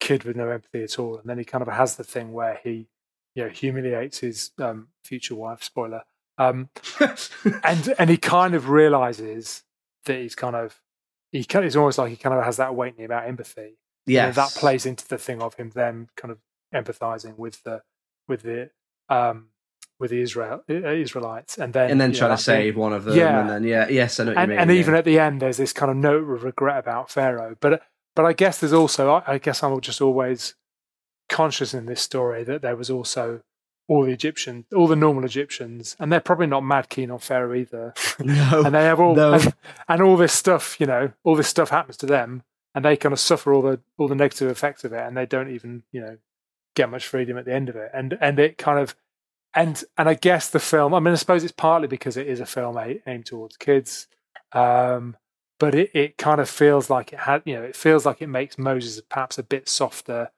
kid with no empathy at all, and then he kind of has the thing where he you know humiliates his um, future wife. Spoiler. Um, and and he kind of realizes that he's kind of he kind it's almost like he kind of has that awakening about empathy. yeah, And that plays into the thing of him then kind of empathizing with the with the um with the Israel uh, Israelites, and then and then you know, to save one of them, Yeah. and then yeah, yes, I know what and, you mean. and yeah. even at the end, there's this kind of note of regret about Pharaoh. But but I guess there's also, I, I guess I'm just always conscious in this story that there was also all the Egyptians, all the normal Egyptians, and they're probably not mad keen on Pharaoh either. no, and they have all no. and, and all this stuff, you know, all this stuff happens to them, and they kind of suffer all the all the negative effects of it, and they don't even, you know, get much freedom at the end of it, and and it kind of. And and I guess the film. I mean, I suppose it's partly because it is a film aimed towards kids, um, but it, it kind of feels like it had, you know, it feels like it makes Moses perhaps a bit softer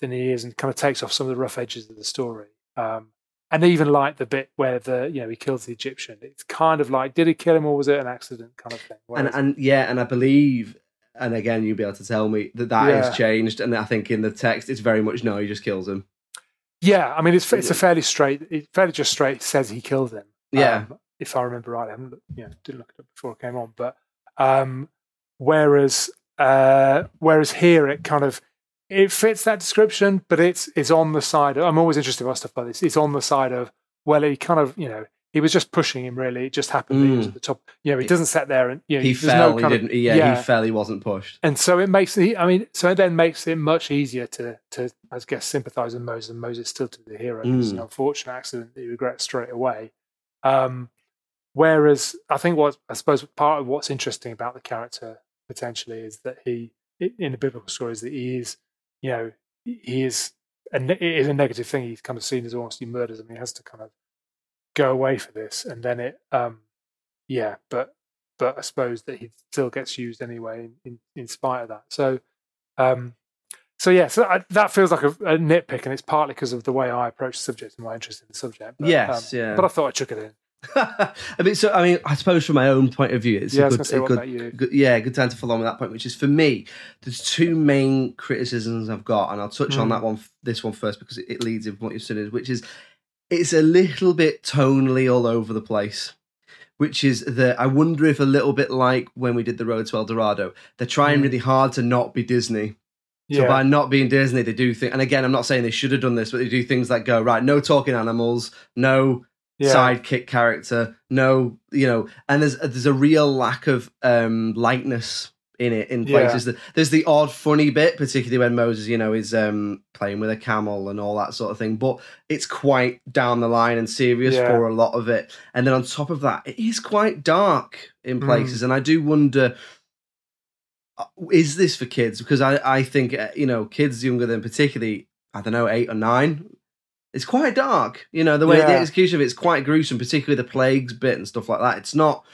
than he is, and kind of takes off some of the rough edges of the story. Um, and even like the bit where the you know he kills the Egyptian, it's kind of like did he kill him or was it an accident kind of thing. and and yeah, and I believe, and again, you'll be able to tell me that that Yeah. has changed, and I think in the text it's very much no, he just kills him. Yeah, I mean it's it's a fairly straight, it fairly just straight says he killed him. Yeah. um, if I remember right, I haven't looked, you know, didn't look it up before it came on, but um, whereas uh, whereas here it kind of it fits that description, but it's it's on the side. Of, I'm always interested by stuff like this. It's on the side of well, he kind of you know he was just pushing him really. It just happened that he was Mm. at the top. You know, he doesn't sit there and you know he fell. no he didn't. yeah, he fell. He wasn't pushed. and so it makes it. I mean, so it then makes it much easier to to I guess sympathise with Moses. And Moses still to the hero. It's an Mm. unfortunate accident that he regrets straight away. Um, whereas I think what I suppose part of what's interesting about the character potentially is that he in the biblical stories that he is, you know, he is a, ne- it is a negative thing. He's kind of seen as almost he murders him. He has to kind of go away for this, and then it, um, yeah, but but I suppose that he still gets used anyway in, in, spite of that. So, um, so yeah, so I, that feels like a, a nitpick, and it's partly because of the way I approach the subject and my interest in the subject. But, Yes, um, yeah. But I thought I chuck it in. I mean, so I mean, I suppose from my own point of view, it's Yeah, a good, say, a good, about you? good- yeah, good time to follow on with that point. Which is for me, there's two main criticisms I've got, and I'll touch on Mm. that one, this one first because it, it leads in what you're saying, which is it's a little bit tonally all over the place. Which is that I wonder if a little bit like when we did the Road to El Dorado, they're trying Mm. really hard to not be Disney. So Yeah, by not being Disney, they do think, and again, I'm not saying they should have done this, but they do things like go right, no talking animals, no yeah, sidekick character, no, you know, and there's there's a real lack of um lightness in it in Yeah. places. That There's the odd funny bit, particularly when Moses, you know, is um playing with a camel and all that sort of thing, but it's quite down the line and serious Yeah. for a lot of it. And then on top of that, it is quite dark in Mm. places, and I do wonder uh, is this for kids? Because I, I think, uh, you know, kids younger than particularly, I don't know, eight or nine, it's quite dark. You know, the way the execution of it's quite gruesome, particularly the plagues bit and stuff like that. It's not,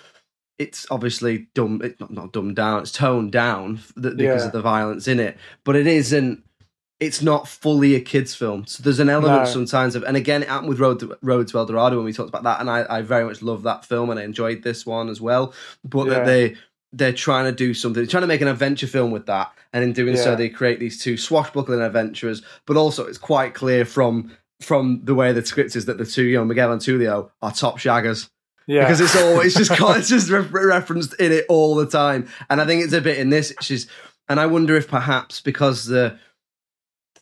it's obviously dumb, it's not, not dumbed down, it's toned down because Yeah. of the violence in it, but it isn't. It's not fully a kids' film, so there's an element No. sometimes of, and again, it happened with Road to, Road to El Dorado when we talked about that, and I, I very much love that film, and I enjoyed this one as well. But Yeah. that they they're trying to do something, they're trying to make an adventure film with that, and in doing so, they create these two swashbuckling adventurers. But also, it's quite clear from from the way the script is that the two, you know, Miguel and Tulio are top shaggers yeah, because it's all it's just it's just re- referenced in it all the time, and I think it's a bit in this. She's and I wonder if perhaps because the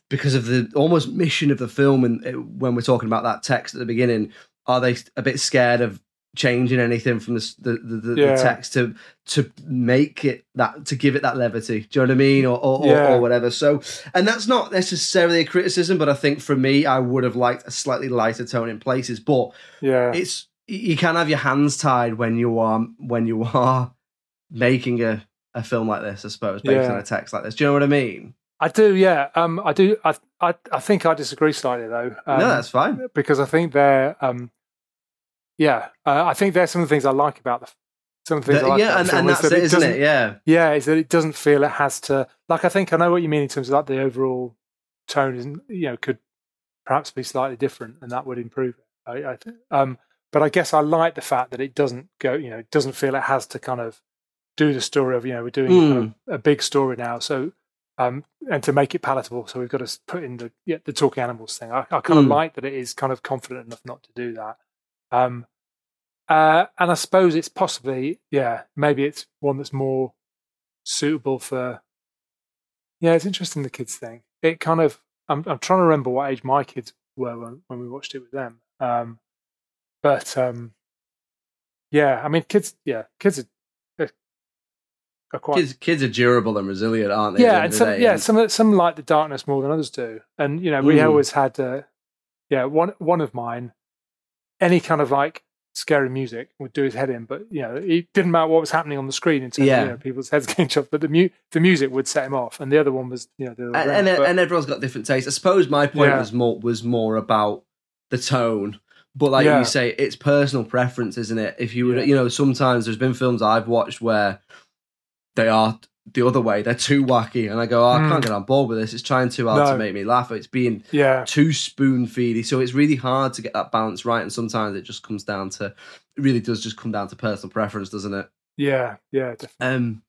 because of the almost mission of the film, and uh, when we're talking about that text at the beginning, are they a bit scared of changing anything from the the, the, the, Yeah. the text to to make it that to give it that levity? Do you know what I mean, or or, Yeah. or, or whatever? So, and that's not necessarily a criticism, but I think for me, I would have liked a slightly lighter tone in places, but yeah, it's you can't have your hands tied when you are when you are making a, a film like this, I suppose, based Yeah. on a text like this. Do you know what I mean? I do. Yeah, um, I do. I, I, I think I disagree slightly though. Um, no, that's fine. because I think they're, um, yeah, uh, I think there's some of the things I like about the some of the things I The- like yeah, about and, and is that's that it, isn't it? Yeah. Yeah, is that it doesn't feel it has to. Like I think I know what you mean in terms of like the overall tone isn't you know could perhaps be slightly different, and that would improve it. I, I think, um, but I guess I like the fact that it doesn't go. You know, it doesn't feel it has to kind of do the story of you know we're doing kind of Hmm. a big story now, so. Um, and to make it palatable, so we've got to put in the yeah, the talking animals thing. I, I kind of Mm. like that it is kind of confident enough not to do that. Um, uh, and I suppose it's possibly, yeah, maybe it's one that's more suitable for. Yeah, it's interesting the kids thing. It kind of, I'm, I'm trying to remember what age my kids were when, when we watched it with them. Um, but um, yeah, I mean, kids, yeah, kids are, are, quite Kids, kids are durable and resilient, aren't they? yeah, and some yeah, And- some some like the darkness more than others do, and you know, we Mm. always had uh, yeah one one of mine, any kind of like scary music would do his head in, but you know, it didn't matter what was happening on the screen in terms Yeah. of you know, people's heads getting chopped, but the mu- the music would set him off, and the other one was you know and, and, but- and everyone's got different tastes. I suppose my point Yeah. was more was more about the tone, but like Yeah. you say, it's personal preference, isn't it? If you would, Yeah. you know, sometimes there's been films I've watched where they are the other way; they're too wacky, and I go, oh, I can't Mm. get on board with this. It's trying too hard to make me laugh. It's being yeah, too spoon feedy, so it's really hard to get that balance right. And sometimes it just comes down to, it really does just come down to personal preference, doesn't it? yeah, yeah, definitely. Um,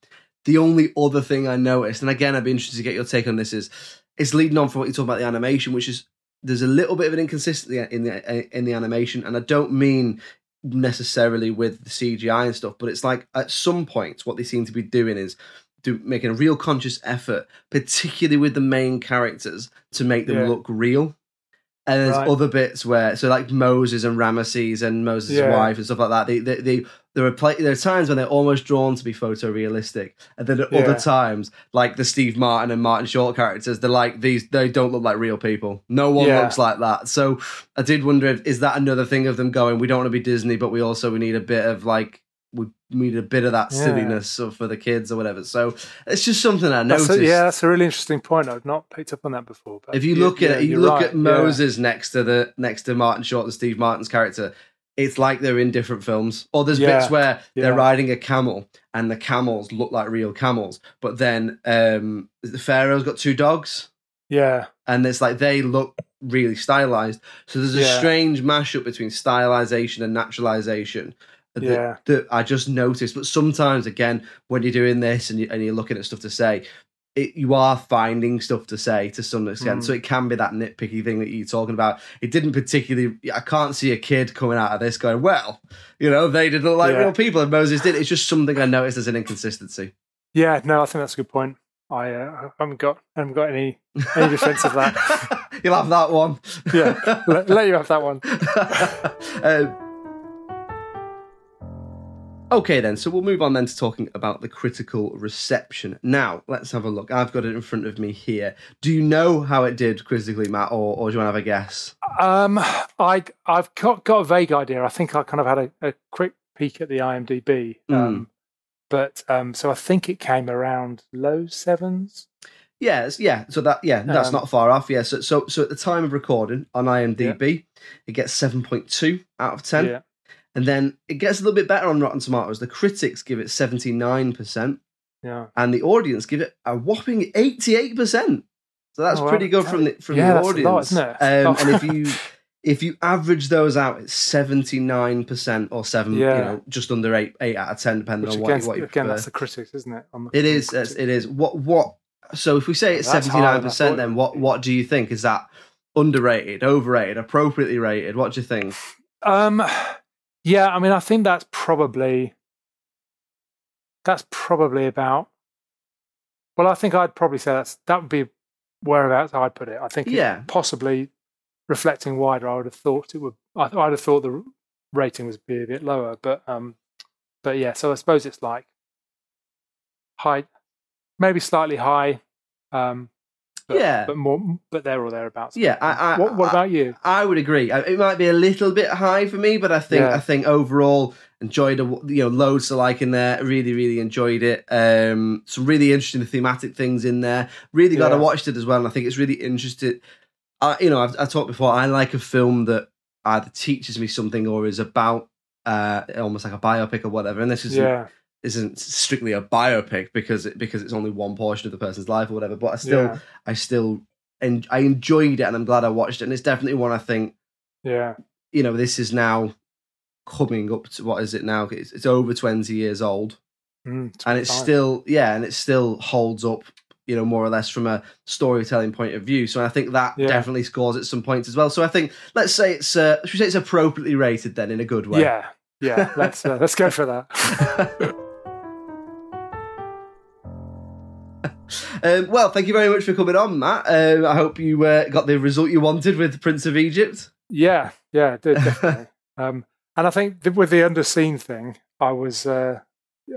the only other thing I noticed, and again, I'd be interested to get your take on this, is it's leading on from what you talk about the animation, which is there's a little bit of an inconsistency in the uh, in the animation, and I don't mean necessarily with the CGI and stuff, but it's like at some points what they seem to be doing is do making a real conscious effort, particularly with the main characters, to make them Yeah. look real. And there's Right. other bits where, so like Moses and Ramesses and Moses' Yeah. wife and stuff like that. They, they, they there are there are times when they're almost drawn to be photorealistic, and then at Yeah. other times, like the Steve Martin and Martin Short characters, they're like these. They don't look like real people. No one Yeah. looks like that. So I did wonder if is that another thing of them going. We don't want to be Disney, but we also we need a bit of like need a bit of that Yeah. silliness for the kids or whatever. So it's just something I That's noticed. a, yeah, that's a really interesting point. I've not picked up on that before. But If you look yeah, at you you're look right, at yeah. Moses next to the next to Martin Short and Steve Martin's character, it's like they're in different films. Or there's Yeah, bits where they're riding a camel and the camels look like real camels, but then um, the Pharaoh's got two dogs, yeah, and it's like they look really stylized. So there's a Yeah. strange mashup between stylization and naturalization. That, Yeah. that I just noticed, but sometimes again, when you're doing this and, you, and you're looking at stuff to say, it, you are finding stuff to say to some extent. Mm. So it can be that nitpicky thing that you're talking about. It didn't particularly. I can't see a kid coming out of this going, "Well, you know, they didn't like Yeah. real people," and Moses did. It's just something I noticed as an inconsistency. yeah. No, I think that's a good point. I uh, haven't got haven't got any any defense of that. You'll have that one. Yeah, let, let you have that one. Um, okay, then. So we'll move on then to talking about the critical reception. Now, let's have a look. I've got it in front of me here. Do you know how it did critically, Matt, or, or do you want to have a guess? Um, I I've got, got a vague idea. I think I kind of had a, a quick peek at the IMDb. Mm. Um, but um, so I think it came around low sevens. Yes, yeah. So that yeah, that's Um, not far off. Yeah. So so so at the time of recording on IMDb, it gets seven point two out of ten, Yeah, and then it gets a little bit better on Rotten Tomatoes. The critics give it seventy nine percent. yeah. and the audience give it a whopping eighty-eight percent. So that's Oh, pretty good from the from Yeah, the audience, lot, isn't it? Um, and if you if you average those out, it's seventy-nine percent or seven, you know, just under eight eight out of ten, depending Which on again, what, what you again, prefer. that's the critics, isn't it? The, It is. It is. What what? So if we say it's seventy nine percent, then what what do you think? Is that underrated, overrated, appropriately rated? What do you think? Um, yeah, I mean, I think that's probably that's probably about. Well, I think I'd probably say that's that would be whereabouts I'd put it. I think, Yeah. possibly reflecting wider. I would have thought it would. I, I'd have thought the rating was be a bit lower, but um, but yeah. So I suppose it's like high, maybe slightly high. Um, but, Yeah. but more, but there or thereabouts. Yeah, I- I- what, what I- about you? I would agree. It might be a little bit high for me, but I think Yeah. I think overall enjoyed a, you know loads to like in there. Really, really enjoyed it. Um, some really interesting thematic things in there. Really glad I watched it as well, and I think it's really interesting. I, you know, I've, I've talked before. I like a film that either teaches me something or is about uh, almost like a biopic or whatever. And this is Yeah, isn't strictly a biopic because it, because it's only one portion of the person's life or whatever. But I still Yeah. I still en- I enjoyed it and I'm glad I watched it. And it's definitely one I think yeah, you know this is now coming up to what is it now? It's, it's over twenty years old Mm, it's and it's fine. still yeah and it still holds up you know more or less from a storytelling point of view so i think that Yeah. definitely scores at some points as well so i think let's say it's uh should we say it's appropriately rated then in a good way Yeah, yeah. Let's uh, let's go for that. um, well, thank you very much for coming on, Matt. Um, I hope you uh, got the result you wanted with Prince of Egypt. Yeah, yeah, de- definitely. um, And I think with the underseen thing, I was uh,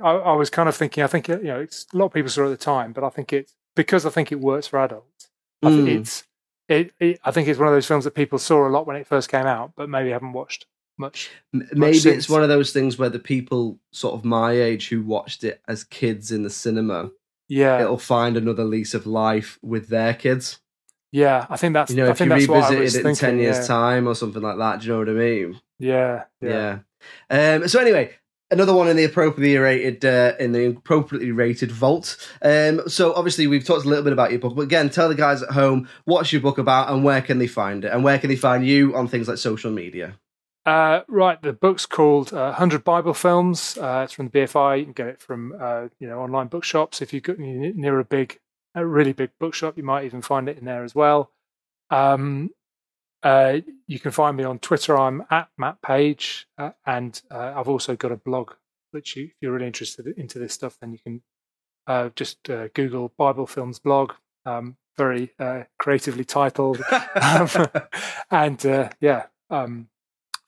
I, I was kind of thinking. I think you know, it's a lot of people saw it at the time, but I think it because I think it works for adults. I think Mm. it's it, it. I think it's one of those films that people saw a lot when it first came out, but maybe haven't watched much. Maybe since. it's one of those things where the people sort of my age who watched it as kids in the cinema, Yeah, it'll find another lease of life with their kids. yeah. I think that's. You know, I if you revisit it in ten years' yeah. time or something like that. Do you know what I mean? Yeah, yeah. Yeah. Um, so anyway, another one in the appropriately rated uh, in the appropriately rated vault. Um, so obviously we've talked a little bit about your book, but again, tell the guys at home what's your book about and where can they find it, and where can they find you on things like social media. Uh, right, the book's called uh, 100 Bible Films. Uh, it's from the BFI. You can get it from uh, you know online bookshops. If you go near a big, a really big bookshop, you might even find it in there as well. Um, uh, you can find me on Twitter. I'm at Matt Page, uh, and uh, I've also got a blog. Which, you, if you're really interested into this stuff, then you can uh, just uh, Google Bible Films blog. Um, very uh, creatively titled, um, and uh, yeah. Um,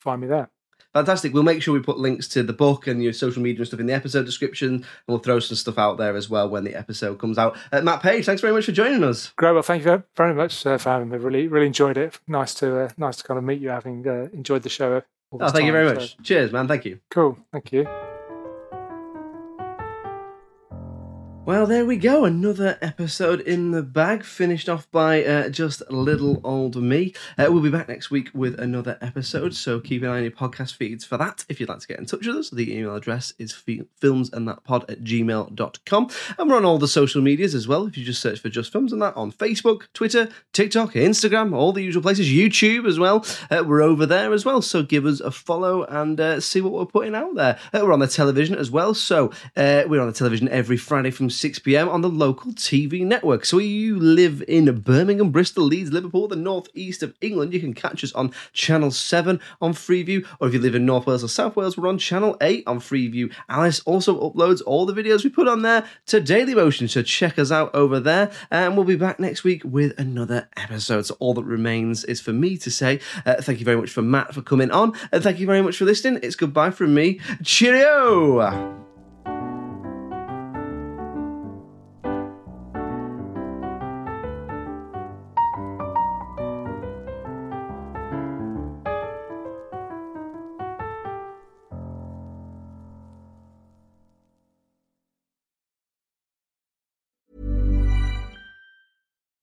find me there. Fantastic. We'll make sure we put links to the book and your social media and stuff in the episode description, and we'll throw some stuff out there as well when the episode comes out. Uh, Matt Page, thanks very much for joining us. Great. Well, thank you very- very much uh, for having me. Really, really enjoyed it. Nice to uh, nice to kind of meet you, having uh, enjoyed the show. Oh, thank you time. very So, much. Cheers, man. Thank you. cool. Thank you. Well, there we go. Another episode in the bag, finished off by uh, just little old me. Uh, we'll be back next week with another episode, so keep an eye on your podcast feeds for that. If you'd like to get in touch with us, the email address is fi- filmsandthatpod at gmail.com. And we're on all the social medias as well. If you just search for Just Films and that on Facebook, Twitter, TikTok, Instagram, all the usual places, YouTube as well. Uh, we're over there as well, so give us a follow and uh, see what we're putting out there. Uh, we're on the television as well, so uh, we're on the television every Friday from 6 pm on the local TV network. So, if you live in Birmingham, Bristol, Leeds, Liverpool, the northeast of England, you can catch us on Channel 7 on Freeview. Or if you live in North Wales or South Wales, we're on Channel 8 on Freeview. Alice also uploads all the videos we put on there to Dailymotion, so check us out over there. And we'll be back next week with another episode. So, all that remains is for me to say uh, thank you very much for Matt for coming on, and thank you very much for listening. It's goodbye from me. Cheerio!